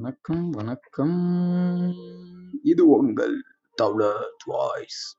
வணக்கம் வணக்கம். இது உங்கள் தௌலத் வாய்ஸ்.